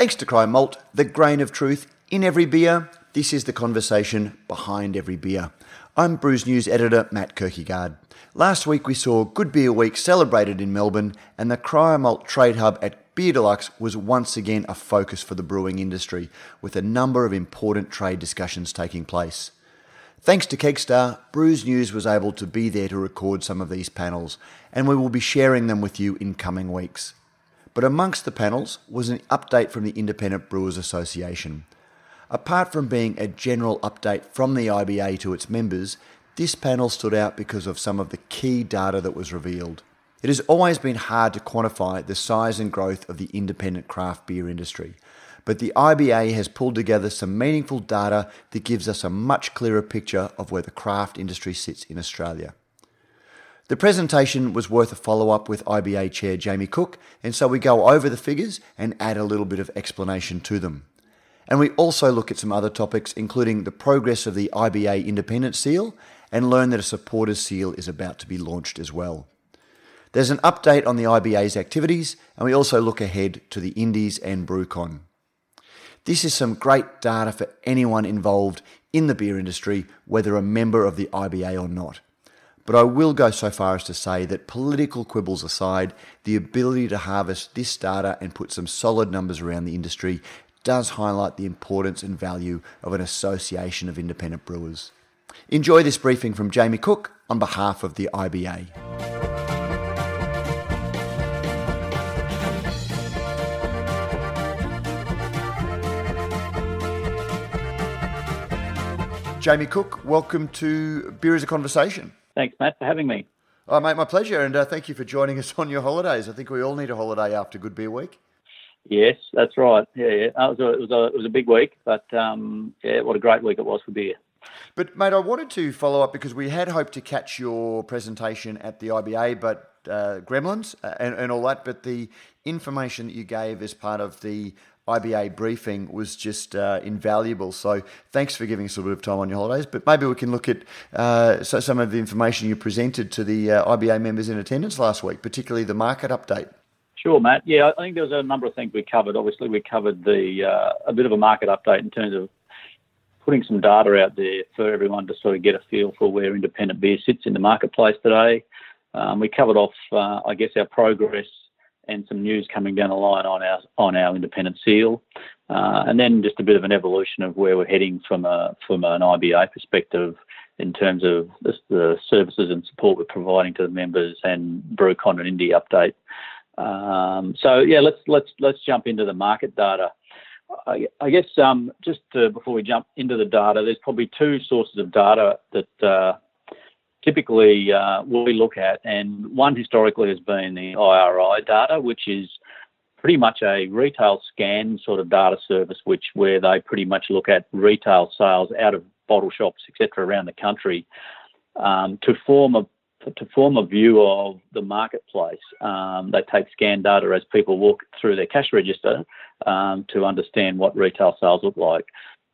Thanks to Cryer Malt, the grain of truth in every beer. This is the conversation behind every beer. I'm Brews News editor Matt Kirkegaard. Last week we saw Good Beer Week celebrated in Melbourne, and the Cryer Malt Trade Hub at Beer Deluxe was once again a focus for the brewing industry, with a number of important trade discussions taking place. Thanks to Kegstar, Brews News was able to be there to record some of these panels, and we will be sharing them with you in coming weeks. But amongst the panels was an update from the Independent Brewers Association. Apart from being a general update from the IBA to its members, this panel stood out because of some of the key data that was revealed. It has always been hard to quantify the size and growth of the independent craft beer industry, but the IBA has pulled together some meaningful data that gives us a much clearer picture of where the craft industry sits in Australia. The presentation was worth a follow up with IBA Chair Jamie Cook, and so we go over the figures and add a little bit of explanation to them. And we also look at some other topics, including the progress of the IBA Independent Seal, and learn that a supporters seal is about to be launched as well. There's an update on the IBA's activities, and we also look ahead to the Indies and BrewCon. This is some great data for anyone involved in the beer industry, whether a member of the IBA or not. But I will go so far as to say that political quibbles aside, the ability to harvest this data and put some solid numbers around the industry does highlight the importance and value of an association of independent brewers. Enjoy this briefing from Jamie Cook on behalf of the IBA. Jamie Cook, welcome to Beer is a Conversation. Thanks, Matt, for having me. Oh, mate, my pleasure, and uh, thank you for joining us on your holidays. I think we all need a holiday after Good Beer Week. Yes, that's right. Yeah, yeah. It was a, it was a, it was a big week, but um, yeah, what a great week it was for beer. But mate, I wanted to follow up because we had hoped to catch your presentation at the IBA, but uh, Gremlins uh, and, and all that. But the information that you gave as part of the IBA briefing was just uh, invaluable. So thanks for giving us a bit of time on your holidays. But maybe we can look at uh, so some of the information you presented to the uh, IBA members in attendance last week, particularly the market update. Sure, Matt. Yeah, I think there was a number of things we covered. Obviously, we covered the uh, a bit of a market update in terms of putting some data out there for everyone to sort of get a feel for where independent beer sits in the marketplace today. Um, we covered off, uh, I guess, our progress and some news coming down the line on our on our independent seal, uh, and then just a bit of an evolution of where we're heading from a from an IBA perspective in terms of the, the services and support we're providing to the members and BrewCon and Indie update. Um, so yeah, let's let's let's jump into the market data. I, I guess um, just to, before we jump into the data, there's probably two sources of data that uh, typically uh, we look at, and one historically has been the IRI data, which is pretty much a retail scan sort of data service, which where they pretty much look at retail sales out of bottle shops, etc., around the country, um, to form a to form a view of the marketplace. Um, they take scan data as people walk through their cash register um, to understand what retail sales look like.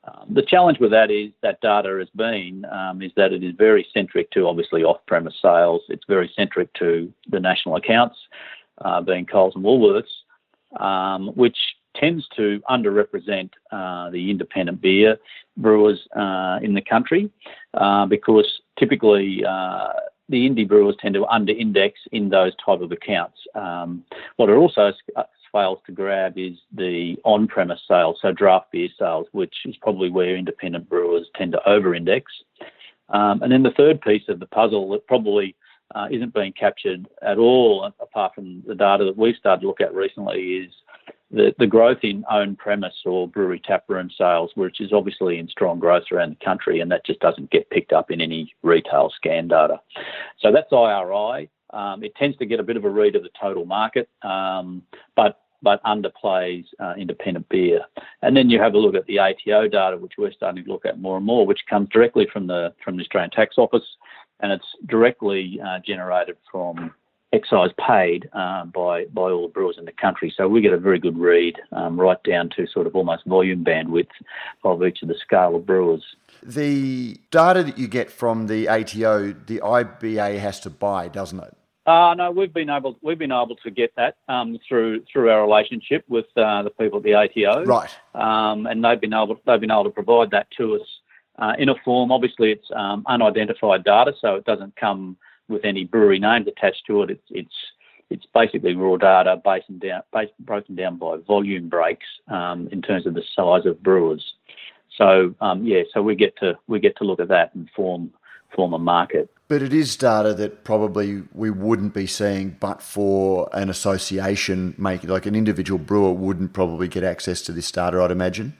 Um, the challenge with that is that data has been um, is that it is very centric to obviously off-premise sales. It's very centric to the national accounts, uh, being Coles and Woolworths, um, which tends to underrepresent uh, the independent beer brewers uh, in the country uh, because typically uh, the indie brewers tend to under-index in those type of accounts. Um, what it also fails to grab is the on-premise sales, so draft beer sales, which is probably where independent brewers tend to over-index. Um, and then the third piece of the puzzle that probably uh, isn't being captured at all, apart from the data that we've started to look at recently, is the, the growth in own premise or brewery taproom sales, which is obviously in strong growth around the country, and that just doesn't get picked up in any retail scan data. So that's IRI. Um, it tends to get a bit of a read of the total market, um, but but underplays uh, independent beer. And then you have a look at the ATO data, which we're starting to look at more and more, which comes directly from the from the Australian Tax Office, and it's directly uh, generated from excise paid um, by by all the brewers in the country. So we get a very good read um, right down to sort of almost volume bandwidth of each of the scale of brewers. The data that you get from the ATO, the IBA has to buy, doesn't it? Uh, no, we've been able we've been able to get that um, through through our relationship with uh, the people at the ATO, right? Um, and they've been able they've been able to provide that to us uh, in a form. Obviously, it's um, unidentified data, so it doesn't come with any brewery names attached to it. It's it's it's basically raw data based down based, broken down by volume breaks um, in terms of the size of brewers. So um, yeah, so we get to we get to look at that and form form a market. But it is data that probably we wouldn't be seeing, but for an association, making like an individual brewer wouldn't probably get access to this data, I'd imagine.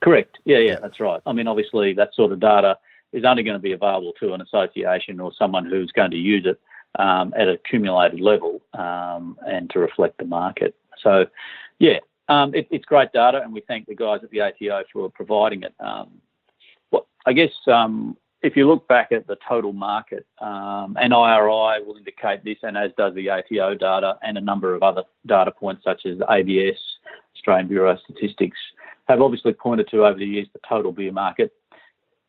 Correct. Yeah, yeah, that's right. I mean, obviously, that sort of data is only going to be available to an association or someone who's going to use it um, at a accumulated level um, and to reflect the market. So, yeah, um, it, it's great data, and we thank the guys at the ATO for providing it. Um, well, I guess um, if you look back at the total market, um, and IRI will indicate this, and as does the ATO data, and a number of other data points such as ABS, Australian Bureau of Statistics, have obviously pointed to over the years the total beer market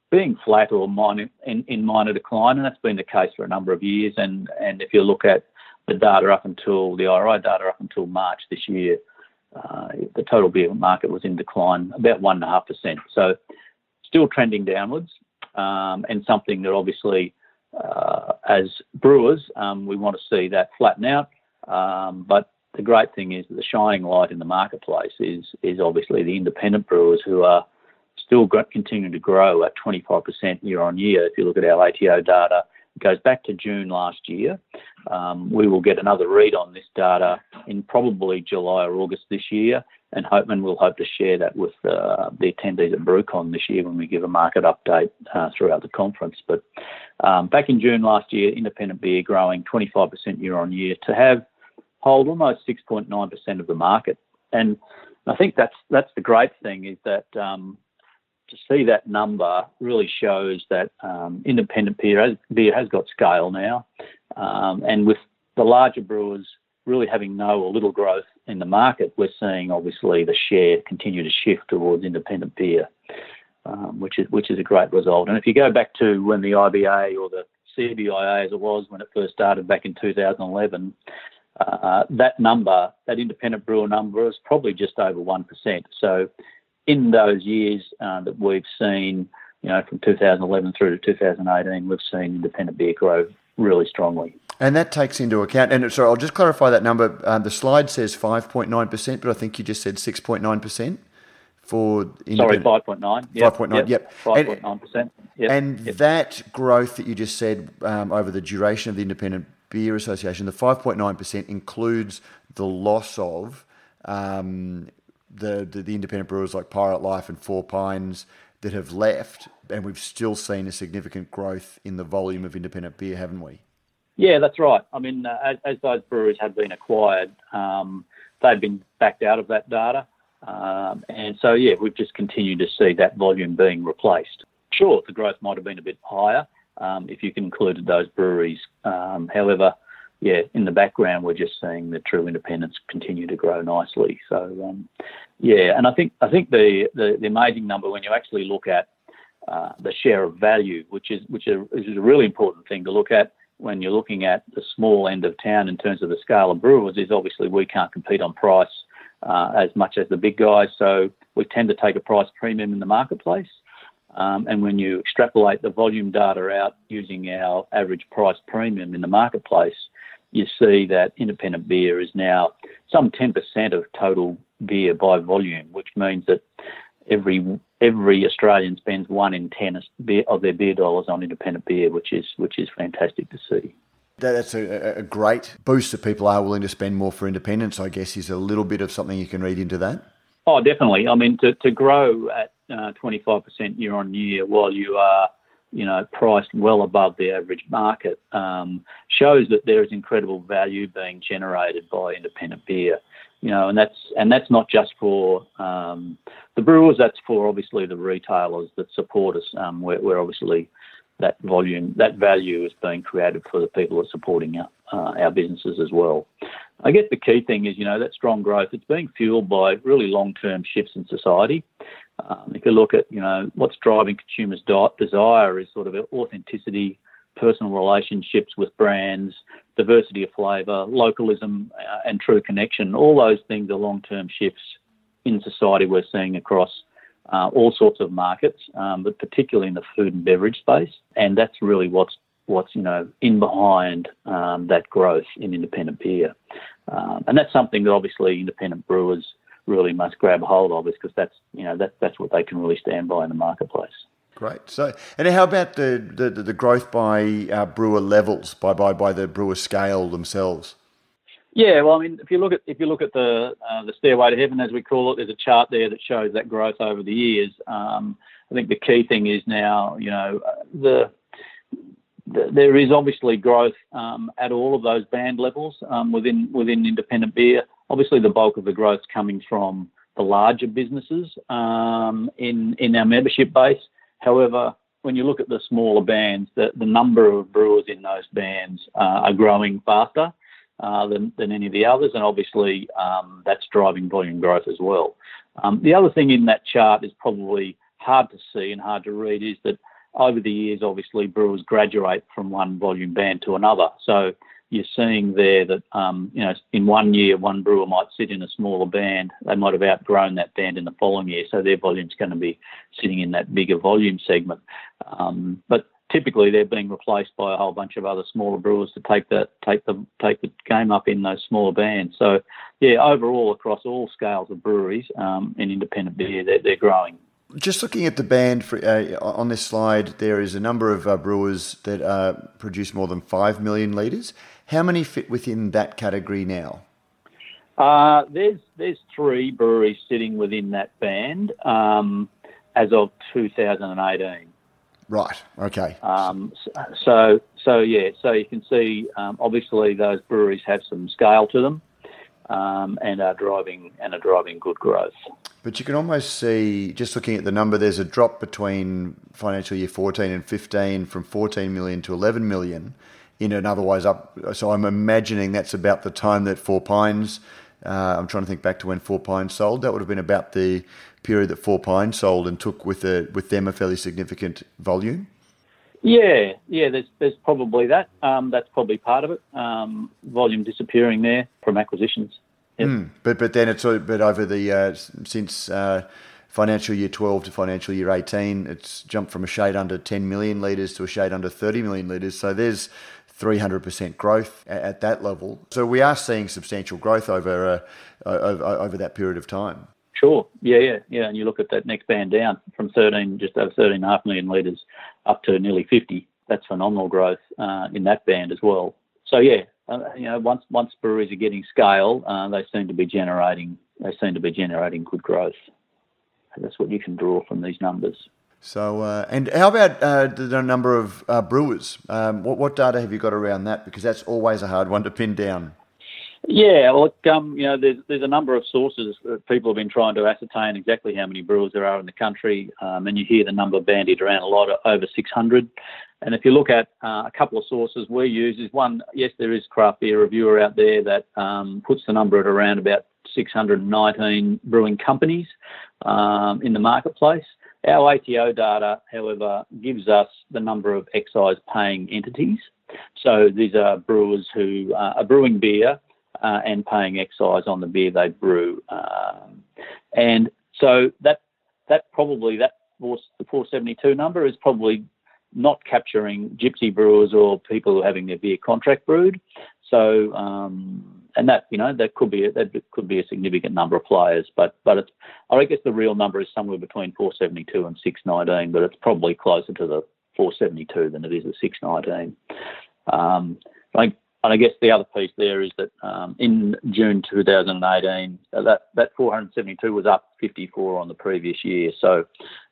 being flat or minor, in, in minor decline, and that's been the case for a number of years. And, and if you look at the data up until the IRI data up until March this year, uh, the total beer market was in decline about one and a half percent. So still trending downwards um, and something that obviously, uh, as brewers, um, we want to see that flatten out. Um, but the great thing is that the shining light in the marketplace is is obviously the independent brewers who are still continuing to grow at 25% year on year. If you look at our ATO data, it goes back to June last year. Um, we will get another read on this data in probably July or August this year, and Hopeman will hope to share that with uh, the attendees at BrewCon this year when we give a market update uh, throughout the conference. But um, back in June last year, independent beer growing 25% year on year to have hold almost 6.9% of the market, and I think that's that's the great thing is that um, to see that number really shows that um, independent beer has, beer has got scale now, um, and with the larger brewers really having no or little growth in the market, we're seeing obviously the share continue to shift towards independent beer, um, which is which is a great result. And if you go back to when the IBA or the CBIA, as it was when it first started back in 2011, uh, that number, that independent brewer number, is probably just over one percent. So in those years uh, that we've seen, you know, from 2011 through to 2018, we've seen independent beer grow really strongly. And that takes into account, and sorry, I'll just clarify that number. Um, the slide says 5.9%, but I think you just said 6.9% for Sorry, 5.9. Yep. 5.9, yep. 5.9%. Yep. And yep. that growth that you just said um, over the duration of the Independent Beer Association, the 5.9% includes the loss of um, the, the, the independent brewers like Pirate Life and Four Pines that have left, and we've still seen a significant growth in the volume of independent beer, haven't we? Yeah, that's right. I mean, uh, as, those breweries have been acquired, um, they've been backed out of that data. Um, and so, yeah, we've just continued to see that volume being replaced. Sure, the growth might have been a bit higher um, if you included those breweries. Um, however, yeah, in the background, we're just seeing the true independents continue to grow nicely. So, um, yeah, and I think I think the, the, the amazing number when you actually look at uh, the share of value, which is which is a really important thing to look at when you're looking at the small end of town in terms of the scale of brewers, is obviously we can't compete on price uh, as much as the big guys, so we tend to take a price premium in the marketplace. Um, and when you extrapolate the volume data out using our average price premium in the marketplace, you see that independent beer is now some 10% of total beer by volume, which means that every every Australian spends one in ten of their beer dollars on independent beer, which is which is fantastic to see. That's a, a great boost that people are willing to spend more for independence. I guess is a little bit of something you can read into that. Oh, definitely. I mean, to, to grow at uh, 25% year on year while you are you know, priced well above the average market, um, shows that there is incredible value being generated by independent beer. You know, and that's and that's not just for um, the brewers. That's for obviously the retailers that support us. Um, where, where, obviously that volume, that value is being created for the people that are supporting our, uh, our businesses as well. I guess the key thing is, you know, that strong growth. It's being fueled by really long-term shifts in society. Um, if you look at, you know, what's driving consumers' desire is sort of authenticity, personal relationships with brands, diversity of flavour, localism, uh, and true connection. All those things are long term shifts in society we're seeing across uh, all sorts of markets, um, but particularly in the food and beverage space. And that's really what's what's you know in behind um, that growth in independent beer, um, and that's something that obviously independent brewers really must grab hold of, is because that's you know that that's what they can really stand by in the marketplace. Great. So, and how about the the, the growth by uh, brewer levels, by, by by the brewer scale themselves? Yeah, well, I mean, if you look at if you look at the uh, the stairway to heaven, as we call it, there's a chart there that shows that growth over the years. Um, I think the key thing is now, you know, the, the there is obviously growth um, at all of those band levels um, within within independent beer. Obviously, the bulk of the growth is coming from the larger businesses um, in in our membership base. However, when you look at the smaller bands, the, the number of brewers in those bands uh, are growing faster uh, than, than any of the others, and obviously um, that's driving volume growth as well. Um, the other thing in that chart is probably hard to see and hard to read is that over the years, obviously, brewers graduate from one volume band to another. So you're seeing there that um, you know in one year one brewer might sit in a smaller band. They might have outgrown that band in the following year, so their volume's going to be sitting in that bigger volume segment. Um, but typically they're being replaced by a whole bunch of other smaller brewers to take the take the take the game up in those smaller bands. So yeah, overall across all scales of breweries um, in independent beer, they're, they're growing. Just looking at the band for, uh, on this slide, there is a number of uh, brewers that uh, produce more than 5 million litres. How many fit within that category now? Uh, there's there's three breweries sitting within that band um, as of 2018. Right. Okay. Um, so so yeah. So you can see um, obviously those breweries have some scale to them um, and are driving and are driving good growth. But you can almost see, just looking at the number, there's a drop between financial year 14 and 15 from 14 million to 11 million in an otherwise up. So I'm imagining that's about the time that Four Pines. Uh, I'm trying to think back to when Four Pines sold. That would have been about the period that Four Pines sold and took with a, with them a fairly significant volume. Yeah, yeah. There's there's probably that. Um, that's probably part of it. Um, volume disappearing there from acquisitions. Yep. Mm, but but then it's but over the uh, since uh, financial year 12 to financial year 18, it's jumped from a shade under 10 million litres to a shade under 30 million litres. So there's 300% growth at, that level. So we are seeing substantial growth over, uh, over, over that period of time. Sure. Yeah, yeah, yeah. And you look at that next band down from 13, just over 13.5 million litres up to nearly 50. That's phenomenal growth uh, in that band as well. So yeah, uh, you know, once once breweries are getting scale, uh, they seem to be generating they seem to be generating good growth. That's what you can draw from these numbers. So, uh, and how about uh, the number of uh, brewers? Um, what, what data have you got around that? Because that's always a hard one to pin down. Yeah, well, um, you know, there's there's a number of sources that people have been trying to ascertain exactly how many brewers there are in the country, um, and you hear the number bandied around a lot, over 600. And if you look at uh, a couple of sources we use, is one, yes, there is craft beer reviewer out there that um, puts the number at around about 619 brewing companies um, in the marketplace. Our ATO data, however, gives us the number of excise paying entities. So these are brewers who uh, are brewing beer uh, and paying excise on the beer they brew. Um, and so that that probably that the 472 number is probably not capturing gypsy brewers or people who are having their beer contract brewed. So um, and that you know that could be a, that could be a significant number of players, but but it's I guess the real number is somewhere between 472 and 619, but it's probably closer to the 472 than it is the 619. Um, I, and I guess the other piece there is that um, in June 2018, uh, that that 472 was up 54 on the previous year, so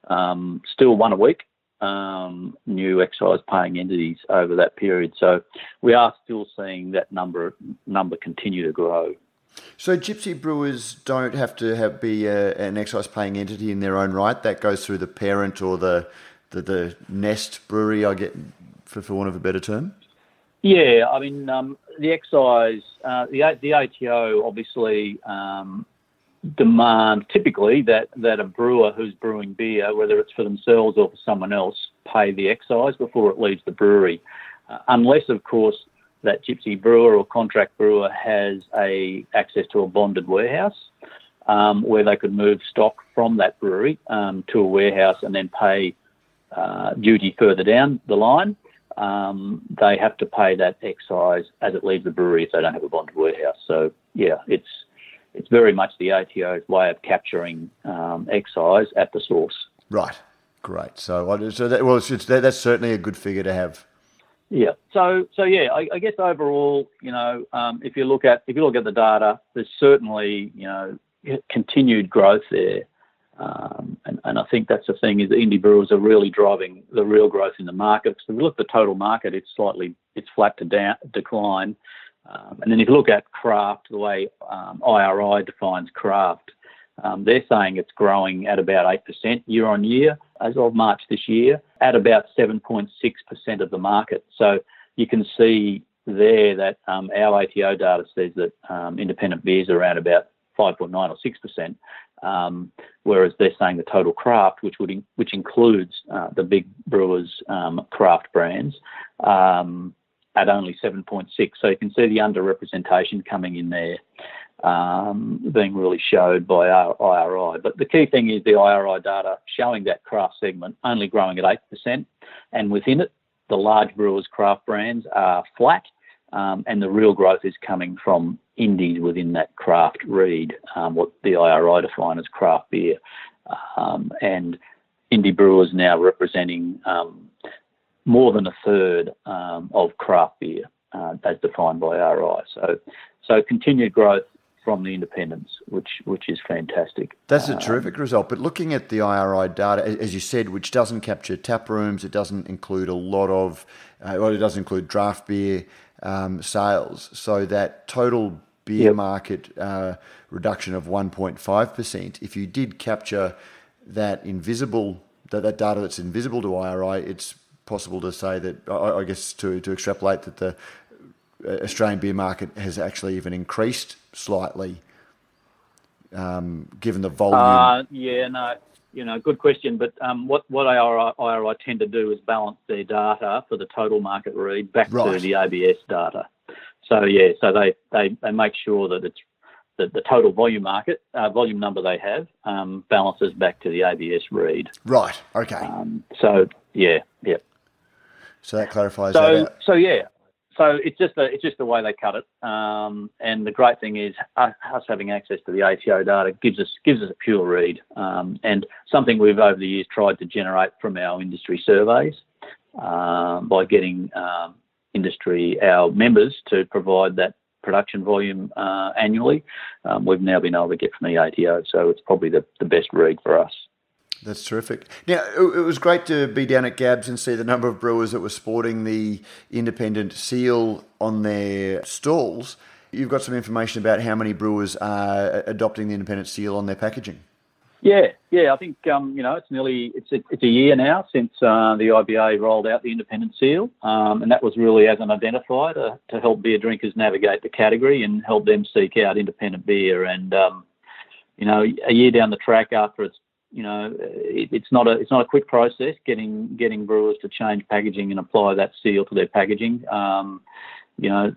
um, still one a week um, new excise paying entities over that period. So we are still seeing that number number continue to grow. So gypsy brewers don't have to have be a, an excise paying entity in their own right. That goes through the parent or the the, the nest brewery. I get for, for want of a better term. Yeah, I mean um, the excise, uh, the the ATO obviously um, demand typically that, that a brewer who's brewing beer, whether it's for themselves or for someone else, pay the excise before it leaves the brewery. uh, unless, of course, that gypsy brewer or contract brewer has a access to a bonded warehouse um, where they could move stock from that brewery um, to a warehouse and then pay uh, duty further down the line. Um, they have to pay that excise as it leaves the brewery if they don't have a bonded warehouse. So yeah, it's it's very much the ATO's way of capturing um, excise at the source. Right. Great. So, so that, well, it's, it's, that's certainly a good figure to have. Yeah. So, so yeah, I, I guess overall, you know, um, if you look at if you look at the data, there's certainly you know continued growth there, um, and, and I think that's the thing is the indie brewers are really driving the real growth in the market. So if you look at the total market, it's slightly it's flat to down decline, um, and then if you look at craft, the way um, IRI defines craft, um, they're saying it's growing at about 8% year on year as of March this year, at about 7.6% of the market. So you can see there that um, our ATO data says that um, independent beers are around about 5.9 or 6%, um, whereas they're saying the total craft, which would in, which includes uh, the big brewers' um, craft brands, um, at only 7.6. So you can see the underrepresentation coming in there um, being really showed by our IRI. But the key thing is the IRI data showing that craft segment only growing at 8%, and within it, the large brewers' craft brands are flat, um, and the real growth is coming from indies within that craft read, um, what the IRI define as craft beer. Um, and indie brewers now representing um, more than a third um, of craft beer, uh, as defined by RI. So, so continued growth from the independents, which which is fantastic. That's a um, terrific result. But looking at the IRI data, as you said, which doesn't capture tap rooms, it doesn't include a lot of, uh, well, it does include draft beer um, sales. So that total beer yep. market uh, reduction of 1.5%, if you did capture that invisible, that, that data that's invisible to IRI, it's possible to say that, I, I guess, to, to extrapolate that the uh, Australian beer market has actually even increased slightly, um, given the volume? Uh, yeah, no, you know, good question. But um, what what IRI, IRI, tend to do is balance their data for the total market read back right. to the ABS data. So yeah, so they, they, they make sure that it's that the total volume market uh, volume number they have um, balances back to the ABS read. Right. Okay. Um, so yeah, yeah. So that clarifies. So that so yeah, so it's just a, it's just the way they cut it. Um, and the great thing is us, having access to the ATO data gives us gives us a pure read um, and something we've over the years tried to generate from our industry surveys um, by getting um, industry our members to provide that production volume uh, annually. Um, we've now been able to get from the ATO, so it's probably the, the best read for us. That's terrific. Now, it was great to be down at Gabs and see the number of brewers that were sporting the independent seal on their stalls. You've got some information about how many brewers are adopting the independent seal on their packaging. Yeah, yeah, I think um, you know it's nearly it's a, it's a year now since uh, the IBA rolled out the independent seal, um, and that was really as an identifier to, to, help beer drinkers navigate the category and help them seek out independent beer. And um, you know, a year down the track after it's you know, it, it's not a it's not a quick process getting getting brewers to change packaging and apply that seal to their packaging. Um, you know,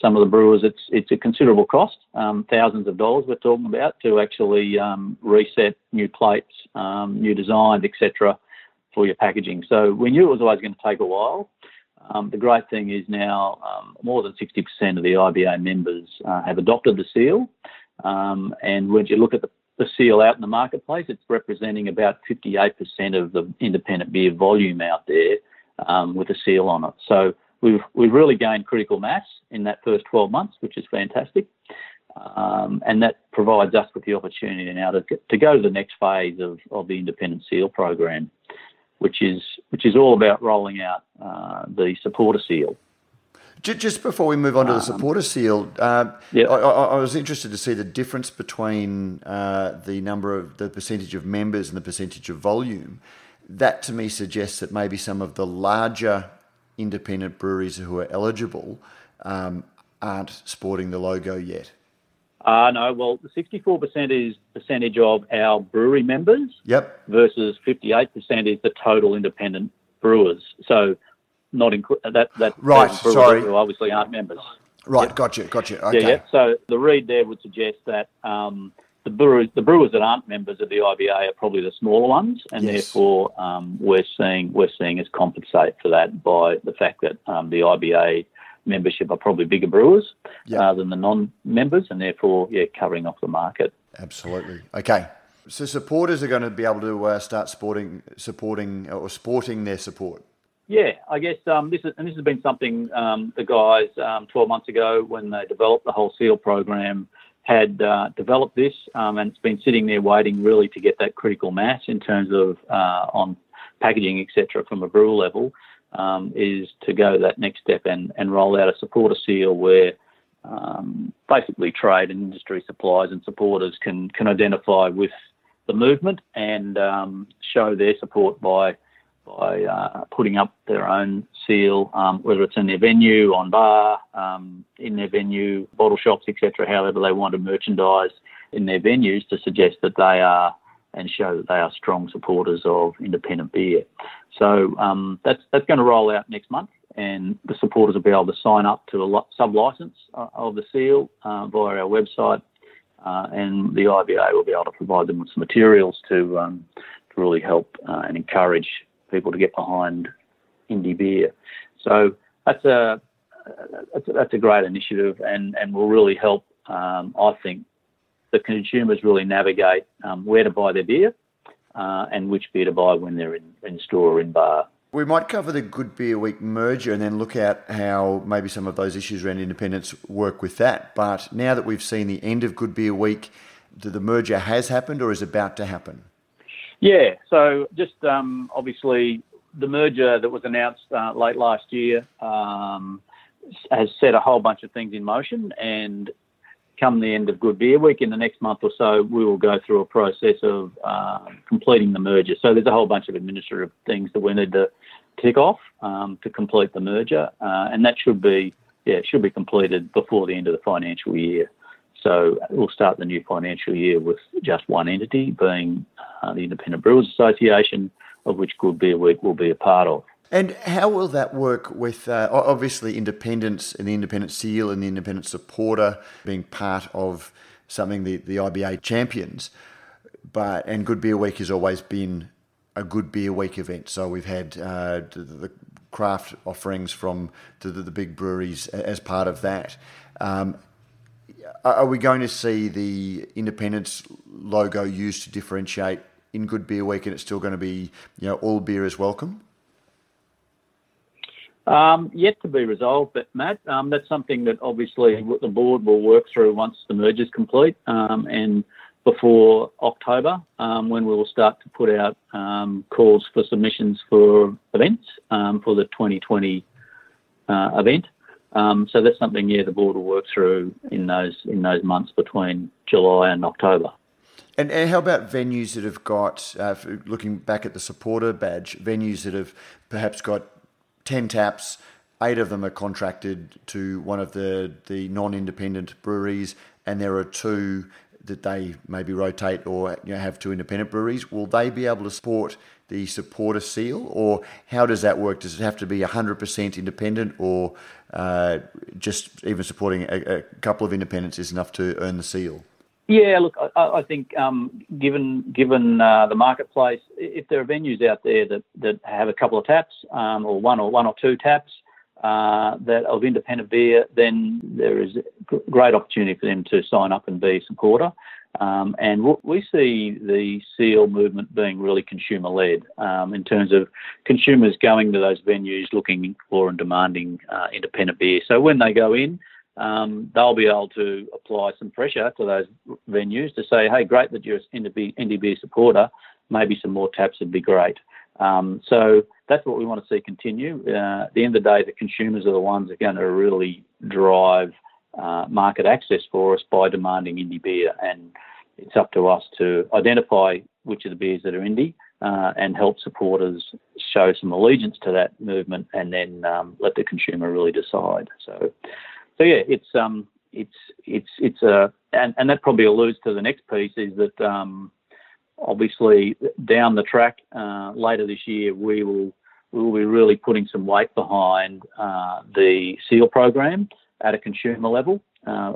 some of the brewers, it's it's a considerable cost, um, thousands of dollars we're talking about to actually um, reset new plates, um, new designs, etc. for your packaging. So we knew it was always going to take a while. Um, the great thing is now um, more than 60% of the IBA members uh, have adopted the seal. And when you look at the the seal out in the marketplace. It's representing about 58% of the independent beer volume out there um, with a seal on it. So we've we've really gained critical mass in that first 12 months, which is fantastic. Um, and that provides us with the opportunity now to, to go to the next phase of, of the independent seal program, which is which is all about rolling out uh, the supporter seal. Just before we move on to the um, supporter seal, uh, yep. I, I, was interested to see the difference between uh, the number of the percentage of members and the percentage of volume. That to me suggests that maybe some of the larger independent breweries who are eligible um, aren't sporting the logo yet. Uh, no, well, the 64% is percentage of our brewery members. Yep. Versus 58% is the total independent brewers. So not include that that right. Sorry, who obviously aren't members. Right, yep. gotcha, gotcha. Okay. Yeah, yeah. So the read there would suggest that um, the brewers, the brewers that aren't members of the IBA are probably the smaller ones, and yes. therefore um, we're seeing we're seeing us compensate for that by the fact that um, the IBA membership are probably bigger brewers yep. uh, than the non-members, and therefore yeah, covering off the market. Absolutely. Okay. So supporters are going to be able to uh, start sporting, supporting or sporting their support. Yeah, I guess um, this is, and this has been something um, the guys um, 12 months ago when they developed the whole SEAL program had uh, developed this, um, and it's been sitting there waiting really to get that critical mass in terms of uh, on packaging, etc., from a brewer level. Um, is to go that next step and, and roll out a supporter seal where um, basically trade and industry suppliers and supporters can can identify with the movement and show their support by by uh, putting up their own seal, um, whether it's in their venue, on bar, um, in their venue, bottle shops, etc. However they want to merchandise in their venues to suggest that they are and show that they are strong supporters of independent beer. So um, that's that's going to roll out next month, and the supporters will be able to sign up to a sub license uh, of the seal uh, via our website uh, and the IBA will be able to provide them with some materials to, um, to really help uh, and encourage people to get behind indie beer. So that's a that's a, that's a great initiative and, and will really help, um, I think, the consumers really navigate um, where to buy their beer uh, and which beer to buy when they're in, in store or in bar. We might cover the Good Beer Week merger and then look at how maybe some of those issues around independence work with that. But now that we've seen the end of Good Beer Week, the merger has happened or is about to happen? Yeah, so just um, obviously the merger that was announced uh, late last year um, has set a whole bunch of things in motion and come the end of Good Beer Week in the next month or so, we will go through a process of uh, completing the merger. So there's a whole bunch of administrative things that we need to tick off um, to complete the merger, uh, and that should be yeah should be completed before the end of the financial year. So we'll start the new financial year with just one entity, being uh, the Independent Brewers Association, of which Good Beer Week will be a part of. And how will that work with uh, obviously independence and the independent seal and the independent supporter being part of something the, the IBA champions? But and Good Beer Week has always been a Good Beer Week event. So we've had uh, the, craft offerings from the, the, big breweries as part of that. Um, are we going to see the independence logo used to differentiate in Good Beer Week, and it's still going to be you know all beer is welcome? Um, yet to be resolved, but Matt, um, that's something that obviously the board will work through once the merger is complete um, and before October, um, when we will start to put out um, calls for submissions for events um, for the 2020 uh, event. So that's something, yeah, the board will work through in those in those months between July and October. And, and, how about venues that have got, uh, looking back at the supporter badge, venues that have perhaps got 10 taps, eight of them are contracted to one of the, the non independent breweries, and there are two that they maybe rotate or you know, have two independent breweries. Will they be able to support the supporter seal, or how does that work? Does it have to be 100% independent, or uh, just even supporting a, a couple of independents is enough to earn the seal? Yeah, look, I, I think um, given given uh, the marketplace, if there are venues out there that, that have a couple of taps um, or one or one or two taps uh, that of independent beer, then there is great opportunity for them to sign up and be a supporter. Um, and we see the seal movement being really consumer led um, in terms of consumers going to those venues looking for and demanding uh, independent beer. So when they go in, um, they'll be able to apply some pressure to those venues to say, hey, great that you're an indie beer supporter. Maybe some more taps would be great. Um, so that's what we want to see continue. Uh, at the end of the day, the consumers are the ones that are going to really drive uh, market access for us by demanding indie beer. And it's up to us to identify which of the beers that are indie uh, and help supporters show some allegiance to that movement and then um, let the consumer really decide. So so yeah, it's um, it's it's it's a and, and that probably alludes to the next piece is that um, obviously down the track uh, later this year we will we'll be really putting some weight behind uh, the SEAL program at a consumer level uh,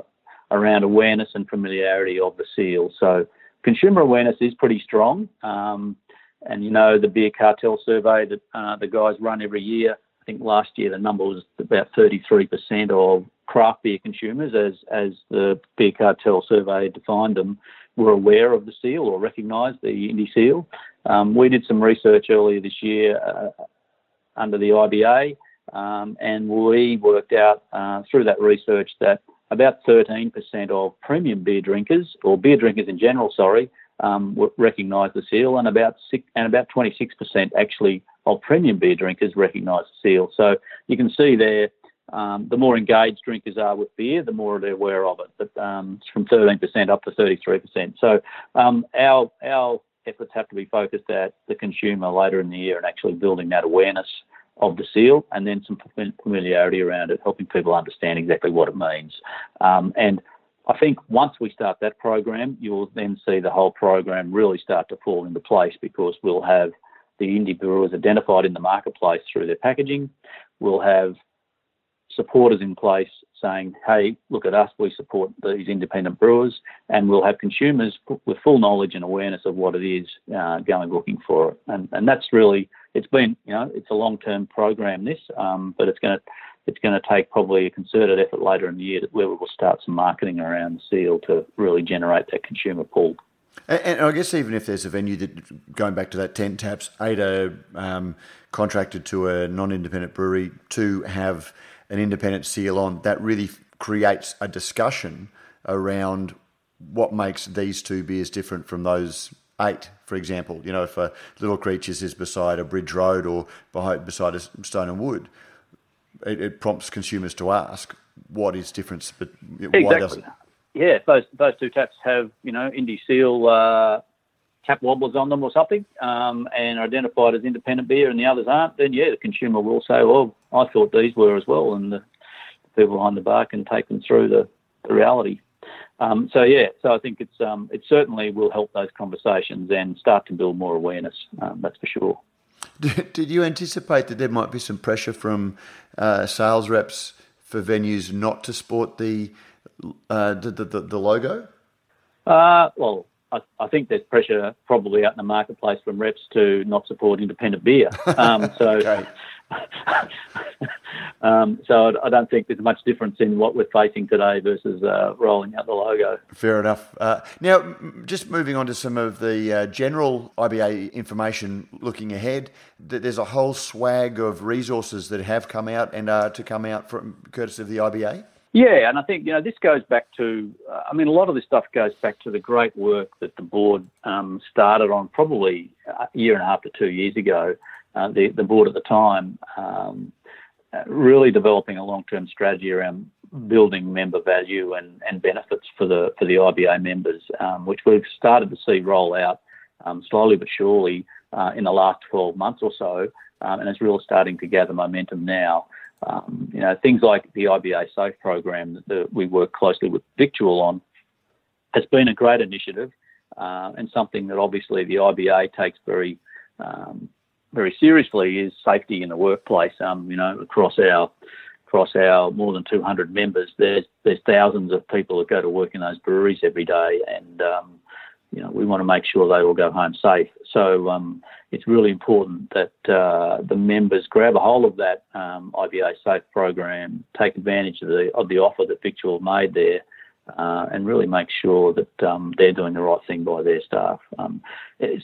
around awareness and familiarity of the SEAL. So consumer awareness is pretty strong. Um, and you know the beer cartel survey that uh, the guys run every year. I think last year the number was about 33% of craft beer consumers, as as the beer cartel survey defined them, were aware of the seal or recognised the Indie seal. Um, we did some research earlier this year uh, under the IBA, um, and we worked out uh, through that research that about 13% of premium beer drinkers, or beer drinkers in general, sorry, um, recognise the seal, and about six, and about 26% actually of premium beer drinkers recognise the seal. So you can see there um, the more engaged drinkers are with beer, the more they're aware of it. But um, it's from 13% up to 33%. So um, our our efforts have to be focused at the consumer later in the year and actually building that awareness of the seal and then some familiarity around it, helping people understand exactly what it means. Um, and I think once we start that program, you will then see the whole program really start to fall into place because we'll have the indie brewers identified in the marketplace through their packaging. We'll have supporters in place saying, hey, look at us, we support these independent brewers, and we'll have consumers with full knowledge and awareness of what it is uh, going looking for it. And, and that's really, it's been, you know, it's a long term program, this, um, but it's going to, it's going to take probably a concerted effort later in the year where we will start some marketing around the seal to really generate that consumer pull. And, I guess even if there's a venue that, going back to that 10 taps, Ada um, contracted to a non independent brewery to have an independent seal on, that really creates a discussion around what makes these two beers different from those eight, for example. You know, if a Little Creatures is beside a Bridge Road or behind, beside a Stone and Wood, it, it prompts consumers to ask what is difference, but why doesn't? Yeah, those those two taps have you know Indie Seal uh, tap wobblers on them or something, um, and are identified as independent beer, and the others aren't, then yeah, the consumer will say, well, I thought these were as well, and the people behind the bar can take them through the, the reality. Um, so yeah, so I think it's um, it certainly will help those conversations and start to build more awareness. Um, that's for sure. Did you anticipate that there might be some pressure from uh, sales reps for venues not to sport the uh, the, the, the, logo? Uh, well, I, I, think there's pressure probably out in the marketplace from reps to not support independent beer. Um, so, um, so I don't think there's much difference in what we're facing today versus uh, rolling out the logo. Fair enough. Uh, now, just moving on to some of the uh, general IBA information looking ahead, there's a whole swag of resources that have come out and are to come out from courtesy of the IBA. Yeah, and I think you know this goes back to. Uh, I mean, a lot of this stuff goes back to the great work that the board um, started on probably a year and a half to two years ago. Uh, the the board at the time um, uh, really developing a long term strategy around building member value and, and benefits for the for the IBA members, um, which we've started to see roll out um, slowly but surely uh, in the last 12 months or so, um, and it's really starting to gather momentum now. Um, you know, things like the IBA Safe program that, we work closely with Victual on has been a great initiative uh, and something that obviously the IBA takes very um, very seriously is safety in the workplace. Um, you know, across our across our more than 200 members, there's there's thousands of people that go to work in those breweries every day, and um, you know, we want to make sure they all go home safe. So um, it's really important that uh, the members grab a hold of that um, IBA Safe program, take advantage of the of the offer that Victual made there, uh, and really make sure that um, they're doing the right thing by their staff. Um,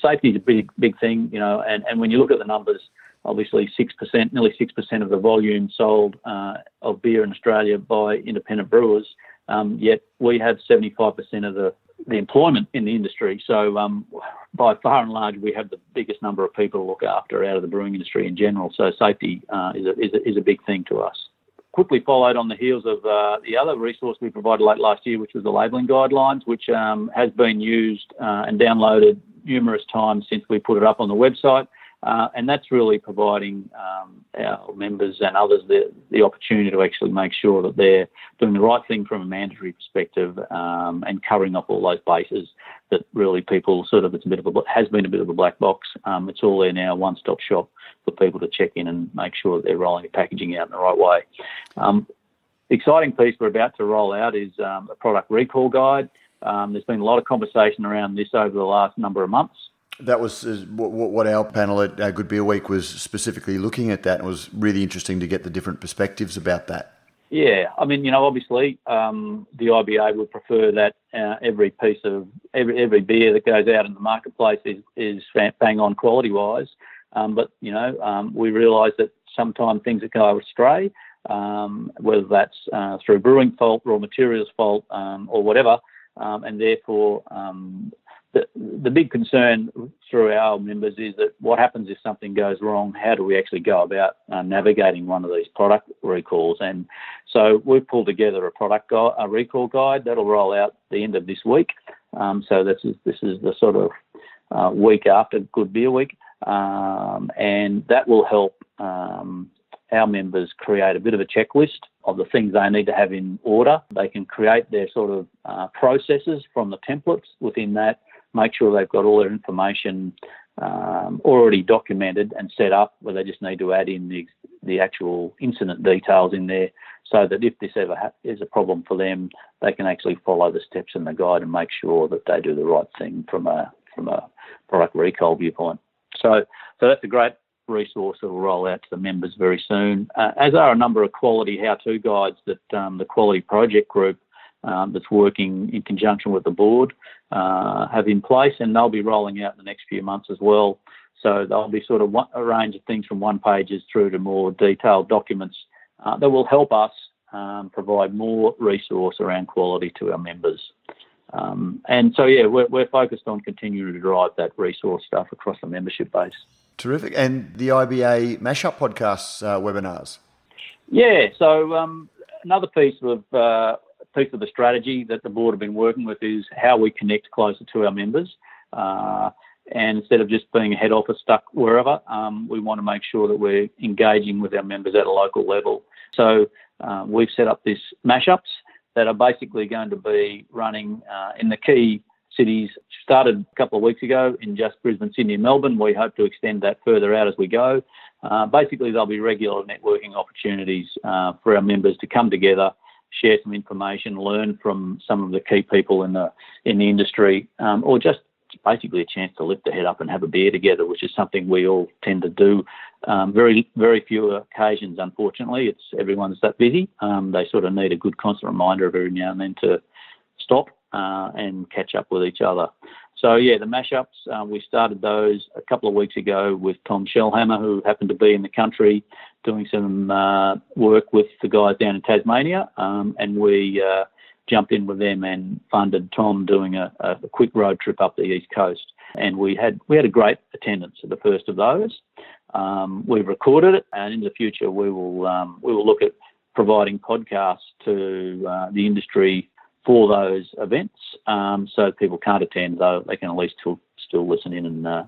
safety is a big big thing, you know, and, and when you look at the numbers, obviously six percent, nearly six percent of the volume sold uh, of beer in Australia by independent brewers. Um, yet we have 75% of the the employment in the industry. So um, by far and large, we have the biggest number of people to look after out of the brewing industry in general. So safety uh, is, a, is, a, is, a, big thing to us. Quickly followed on the heels of uh, the other resource we provided late last year, which was the labelling guidelines, which um, has been used uh, and downloaded numerous times since we put it up on the website. Uh, and that's really providing um, our members and others the, the opportunity to actually make sure that they're doing the right thing from a mandatory perspective um, and covering up all those bases that really people sort of it's a bit of a has been a bit of a black box. Um, it's all there now, one stop shop for people to check in and make sure that they're rolling the packaging out in the right way. Um, the exciting piece we're about to roll out is um, a product recall guide. Um, there's been a lot of conversation around this over the last number of months. That was what our panel at uh, Good Beer Week was specifically looking at that. It was really interesting to get the different perspectives about that. Yeah, I mean, you know, obviously um, the IBA would prefer that uh, every piece of every every beer that goes out in the marketplace is is bang on quality wise. Um, but you know, um, we realise that sometimes things go astray, um, whether that's uh, through brewing fault, raw materials fault, um, or whatever, um, and therefore the, the big concern through our members is that what happens if something goes wrong? How do we actually go about uh, navigating one of these product recalls? And so we've pulled together a product guide, a recall guide that'll roll out the end of this week. Um, so this is this is the sort of uh, week after Good Beer Week, um, and that will help um, our members create a bit of a checklist of the things they need to have in order. They can create their sort of uh, processes from the templates within that make sure they've got all their information um, already documented and set up, where they just need to add in the, the actual incident details in there so that if this ever ha- is a problem for them, they can actually follow the steps in the guide and make sure that they do the right thing from a from a product recall viewpoint. So, so that's a great resource that will roll out to the members very soon, uh, as are a number of quality how-to guides that um, the Quality Project Group um, that's working in conjunction with the board uh, have in place, and they'll be rolling out in the next few months as well. So they'll be sort of one, a range of things from one pages through to more detailed documents uh, that will help us um, provide more resource around quality to our members. Um, and so, yeah, we're, we're focused on continuing to drive that resource stuff across the membership base. Terrific. And the IBA Mashup Podcasts uh, webinars? Yeah, so um, another piece of uh, piece of the strategy that the board have been working with is how we connect closer to our members. Uh, and instead of just being a head office stuck wherever, um, we want to make sure that we're engaging with our members at a local level. So uh, we've set up these mashups that are basically going to be running uh, in the key cities. Started a couple of weeks ago in just Brisbane, Sydney, and Melbourne. We hope to extend that further out as we go. Uh, basically, there'll be regular networking opportunities uh, for our members to come together share some information, learn from some of the key people in the in the industry, um, or just basically a chance to lift the head up and have a beer together, which is something we all tend to do. Um, very very few occasions, unfortunately. It's everyone's that busy. Um, they sort of need a good constant reminder of every now and then to stop uh, and catch up with each other. So yeah, the mashups uh, we started those a couple of weeks ago with Tom Shellhammer, who happened to be in the country doing some uh, work with the guys down in Tasmania, um, and we uh, jumped in with them and funded Tom doing a, a, quick road trip up the east coast. And we had we had a great attendance at the first of those. Um, we've recorded it, and in the future we will um, we will look at providing podcasts to uh, the industry for those events, um, so people can't attend, though they can at least still, still listen in and uh,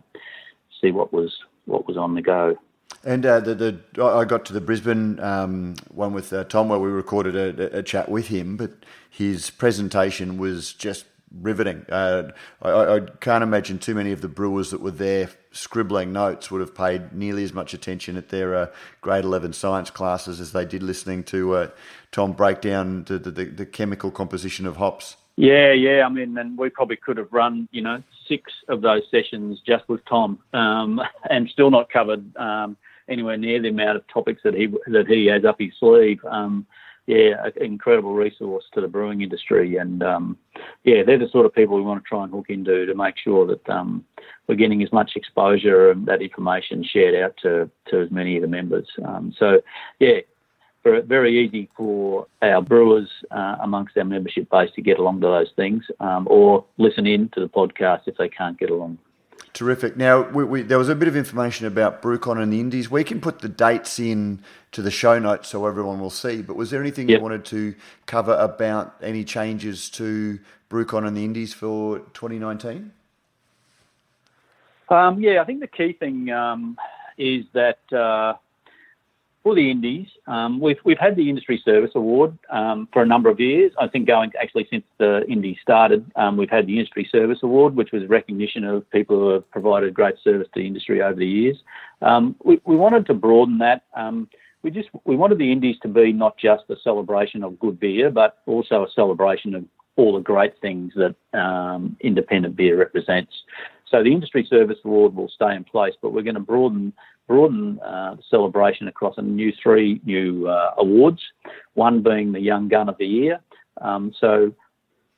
see what was what was on the go. And uh, the, the I got to the Brisbane um, one with uh, Tom where we recorded a, a, chat with him, but his presentation was just riveting. Uh, I, I, can't imagine too many of the brewers that were there scribbling notes would have paid nearly as much attention at their uh, grade 11 science classes as they did listening to uh, Tom break down the, the, the, chemical composition of hops. Yeah, yeah. I mean, and we probably could have run, you know, six of those sessions just with Tom, um, and still not covered um, anywhere near the amount of topics that he that he has up his sleeve. Um, yeah, an incredible resource to the brewing industry. And um, yeah, they're the sort of people we want to try and hook into to make sure that um, we're getting as much exposure and that information shared out to, to as many of the members. Um, so yeah, very easy for our brewers uh, amongst our membership base to get along to those things um, or listen in to the podcast if they can't get along. Terrific. Now, we, we, there was a bit of information about BrewCon and the Indies. We can put the dates in to the show notes so everyone will see. But was there anything yep. you wanted to cover about any changes to BrewCon and the Indies for 2019? Um, yeah, I think the key thing um, is that uh, for the Indies, um, we've we've had the Industry Service Award um, for a number of years. I think going actually since the Indies started, um, we've had the Industry Service Award, which was recognition of people who have provided great service to the industry over the years. Um, we, we wanted to broaden that. Um, we just we wanted the Indies to be not just a celebration of good beer, but also a celebration of all the great things that um, independent beer represents. So the Industry Service Award will stay in place, but we're going to broaden broaden uh, the celebration across a new three new uh, awards. One being the Young Gun of the Year. Um, so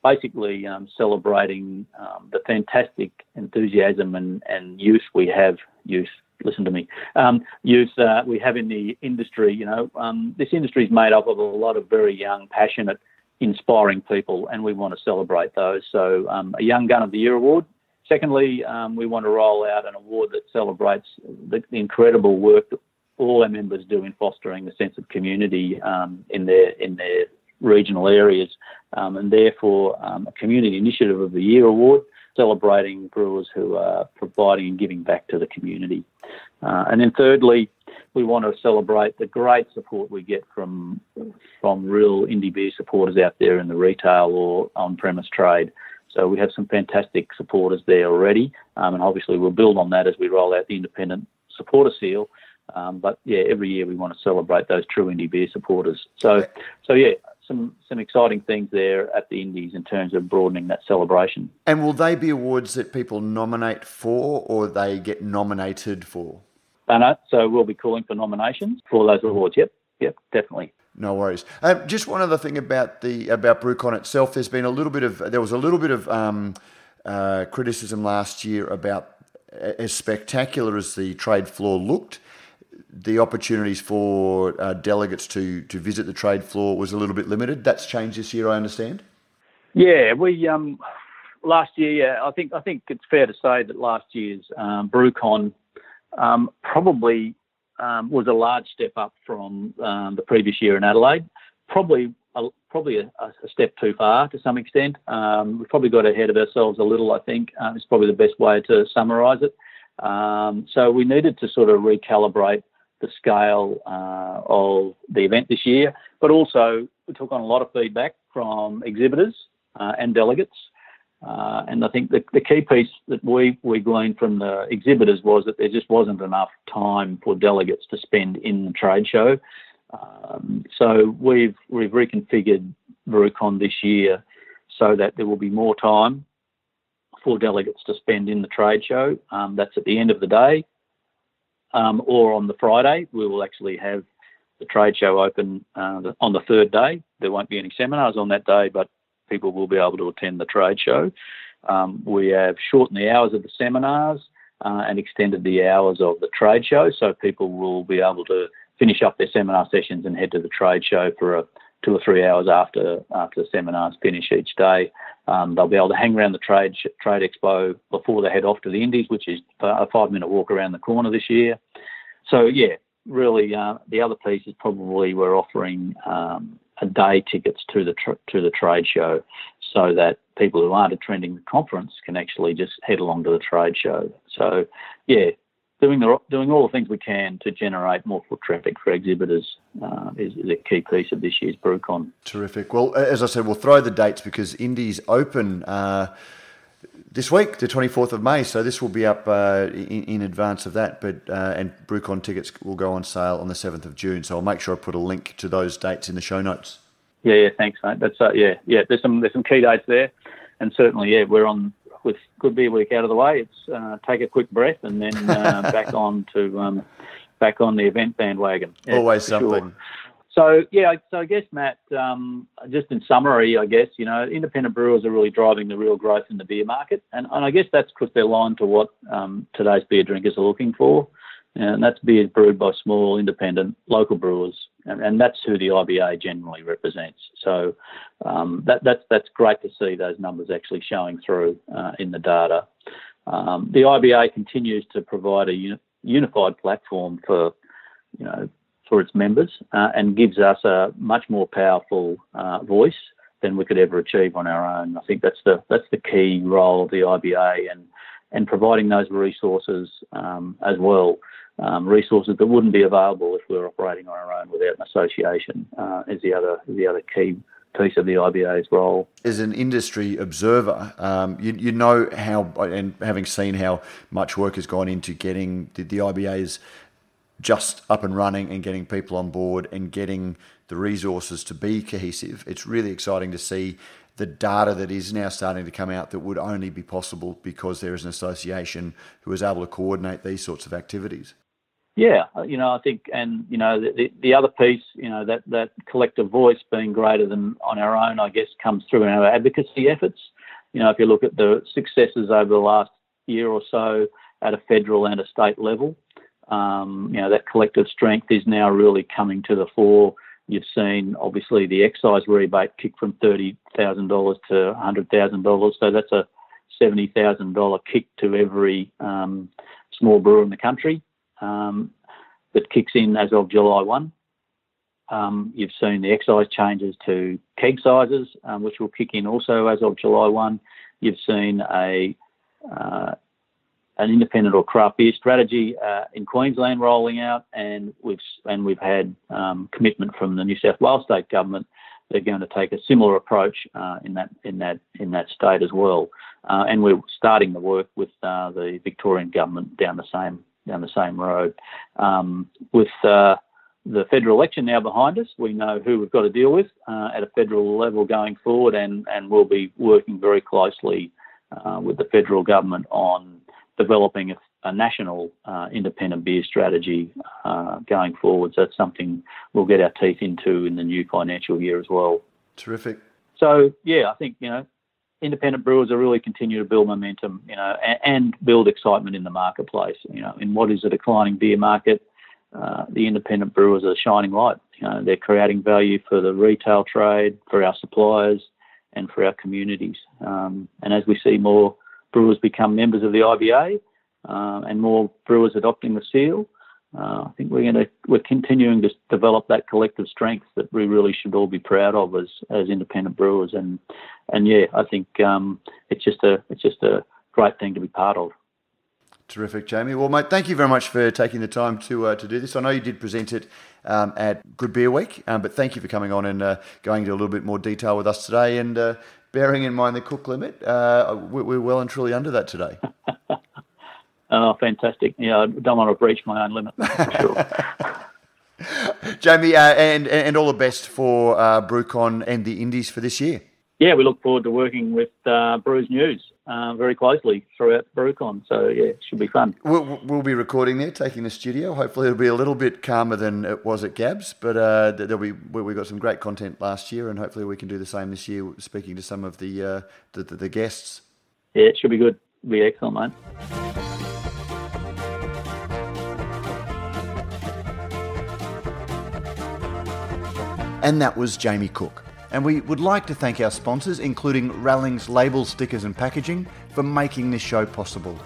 basically um, celebrating um, the fantastic enthusiasm and, and youth we have youth listen to me. Um, youth uh, we have in the industry. You know, um, this industry is made up of a lot of very young, passionate, inspiring people, and we want to celebrate those. So, um, a Young Gun of the Year award. Secondly, um, we want to roll out an award that celebrates the, the, incredible work that all our members do in fostering the sense of community um, in their in their regional areas, um, and therefore a Community Initiative of the Year award celebrating brewers who are providing and giving back to the community. Uh, and then thirdly, we want to celebrate the great support we get from from real indie beer supporters out there in the retail or on-premise trade. So we have some fantastic supporters there already, um, and obviously we'll build on that as we roll out the independent supporter seal. Um, but yeah, every year we want to celebrate those true indie beer supporters. So, so yeah, some some exciting things there at the Indies in terms of broadening that celebration. And will they be awards that people nominate for, or they get nominated for? Uh, no, so we'll be calling for nominations for those awards. Yep, yep, definitely. No worries. Um, just one other thing about the about BrewCon itself. There's been a little bit of there was a little bit of um, uh, criticism last year about as spectacular as the trade floor looked the opportunities for uh, delegates to, to visit the trade floor was a little bit limited. That's changed this year, I understand. Yeah, we um, last year. Yeah, I think I think it's fair to say that last year's um, BrewCon um, probably um, was a large step up from um, the previous year in Adelaide. Probably a, probably a, a, step too far to some extent. Um, we probably got ahead of ourselves a little. I think uh, it's probably the best way to summarise it. so we needed to sort of recalibrate the scale uh, of the event this year, but also we took on a lot of feedback from exhibitors uh, and delegates. Uh, and I think the, the key piece that we, we gleaned from the exhibitors was that there just wasn't enough time for delegates to spend in the trade show. Um, so we've, we've reconfigured BrewCon this year so that there will be more time for delegates to spend in the trade show. Um, that's at the end of the day um, or on the Friday, we will actually have the trade show open uh, on the third day. There won't be any seminars on that day, but people will be able to attend the trade show. Um, we have shortened the hours of the seminars uh, and extended the hours of the trade show, so people will be able to finish up their seminar sessions and head to the trade show for a two or three hours after after the seminars finish each day. Um, they'll be able to hang around the trade trade expo before they head off to the Indies, which is a five minute walk around the corner this year. So yeah, really, uh, the other piece is probably we're offering um, a day tickets to the tr- to the trade show, so that people who aren't attending the conference can actually just head along to the trade show. So yeah, doing the doing all the things we can to generate more foot traffic for exhibitors uh, is, is, a key piece of this year's BrewCon. Terrific. Well, as I said, we'll throw the dates because Indies open. Uh, this week, the 24th of May, so this will be up uh, in, in, advance of that. But uh, and BrewCon tickets will go on sale on the 7th of June. So I'll make sure I put a link to those dates in the show notes. Yeah, yeah, thanks, mate. That's uh, yeah, yeah. There's some there's some key dates there, and certainly, yeah, we're on with Good Beer Week out of the way, it's uh, take a quick breath and then uh, back on to um, back on the event bandwagon. Yeah, Always something. Sure. So yeah, so I guess Matt, um, just in summary, I guess you know independent brewers are really driving the real growth in the beer market, and, and I guess that's because they're aligned to what um, today's beer drinkers are looking for and that's beers brewed by small, independent, local brewers, and, and that's who the IBA generally represents. So um, that, that's that's great to see those numbers actually showing through uh, in the data. Um, the IBA continues to provide a uni- unified platform for you know for its members uh, and gives us a much more powerful uh, voice than we could ever achieve on our own. I think that's the that's the key role of the IBA and and providing those resources um, as well. Um, resources that wouldn't be available if we were operating on our own without an association uh, is the other is the other key piece of the IBA's role. As an industry observer, um, you, you know how, and having seen how much work has gone into getting the, the IBA's just up and running and getting people on board and getting the resources to be cohesive, it's really exciting to see the data that is now starting to come out that would only be possible because there is an association who is able to coordinate these sorts of activities. Yeah, uh, you know, I think, and you know, the, the other piece, you know, that that collective voice being greater than on our own, I guess, comes through in our advocacy efforts. You know, if you look at the successes over the last year or so at a federal and a state level, um, you know, that collective strength is now really coming to the fore. You've seen obviously the excise rebate kick from thirty thousand dollars to hundred thousand dollars, so that's a seventy thousand dollar kick to every um, small brewer in the country um, that kicks in as of July 1. Um, you've seen the excise changes to keg sizes, um, which will kick in also as of July 1. You've seen a uh, an independent or craft beer strategy uh, in Queensland rolling out, and we've and we've had um, commitment from the New South Wales state government. They're going to take a similar approach uh, in that in that in that state as well, uh, and we're starting the work with uh, the Victorian government down the same down the same road. Um, with uh, the federal election now behind us, we know who we've got to deal with uh, at a federal level going forward, and, and we'll be working very closely with the federal government on developing a, a national uh, independent beer strategy uh, going forward. So that's something we'll get our teeth into in the new financial year as well. Terrific. So yeah, I think you know independent brewers are really continue to build momentum, you know, and, and, build excitement in the marketplace. You know, in what is a declining beer market, uh, the independent brewers are shining light. You know, they're creating value for the retail trade, for our suppliers, and for our communities. Um, and as we see more brewers become members of the IBA, uh, and more brewers adopting the seal, uh, I think we're going to we're continuing to develop that collective strength that we really should all be proud of as as independent brewers and and yeah I think um, it's just a it's just a great thing to be part of. Terrific, Jamie. Well, mate, thank you very much for taking the time to uh, to do this. I know you did present it um, at Good Beer Week, um, but thank you for coming on and uh, going into a little bit more detail with us today. And uh, bearing in mind the cook limit, uh, we're well and truly under that today. Oh, fantastic! Yeah, I don't want to breach my own limit. Sure. Jamie, uh, and and all the best for uh, BrewCon and the Indies for this year. Yeah, we look forward to working with uh, Brews News uh, very closely throughout BrewCon. So yeah, it should be fun. We'll, we'll, be recording there, taking the studio. Hopefully, it'll be a little bit calmer than it was at Gabs, but uh, there'll be we got some great content last year, and hopefully we can do the same this year. Speaking to some of the uh, the, the, the guests. Yeah, it should be good. It'll be excellent, mate. And that was Jamie Cook. And we would like to thank our sponsors, including Rallings Labels, Stickers and Packaging, for making this show possible.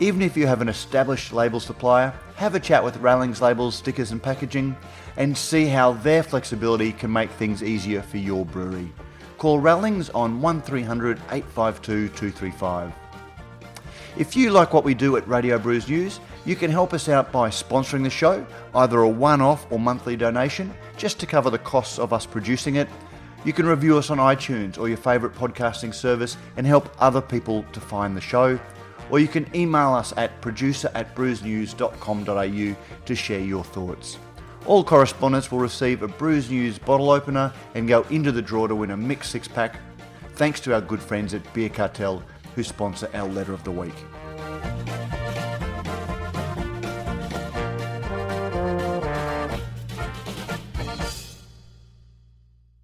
Even if you have an established label supplier, have a chat with Rallings Labels, Stickers and Packaging and see how their flexibility can make things easier for your brewery. Call Rallings on 1300 852 235. If you like what we do at Radio Brews News, you can help us out by sponsoring the show, either a one off or monthly donation, just to cover the costs of us producing it. You can review us on iTunes or your favourite podcasting service and help other people to find the show. Or you can email us at producer at brewsnews.com.au to share your thoughts. All correspondents will receive a Brews News bottle opener and go into the draw to win a mixed six pack, thanks to our good friends at Beer Cartel who sponsor our letter of the week.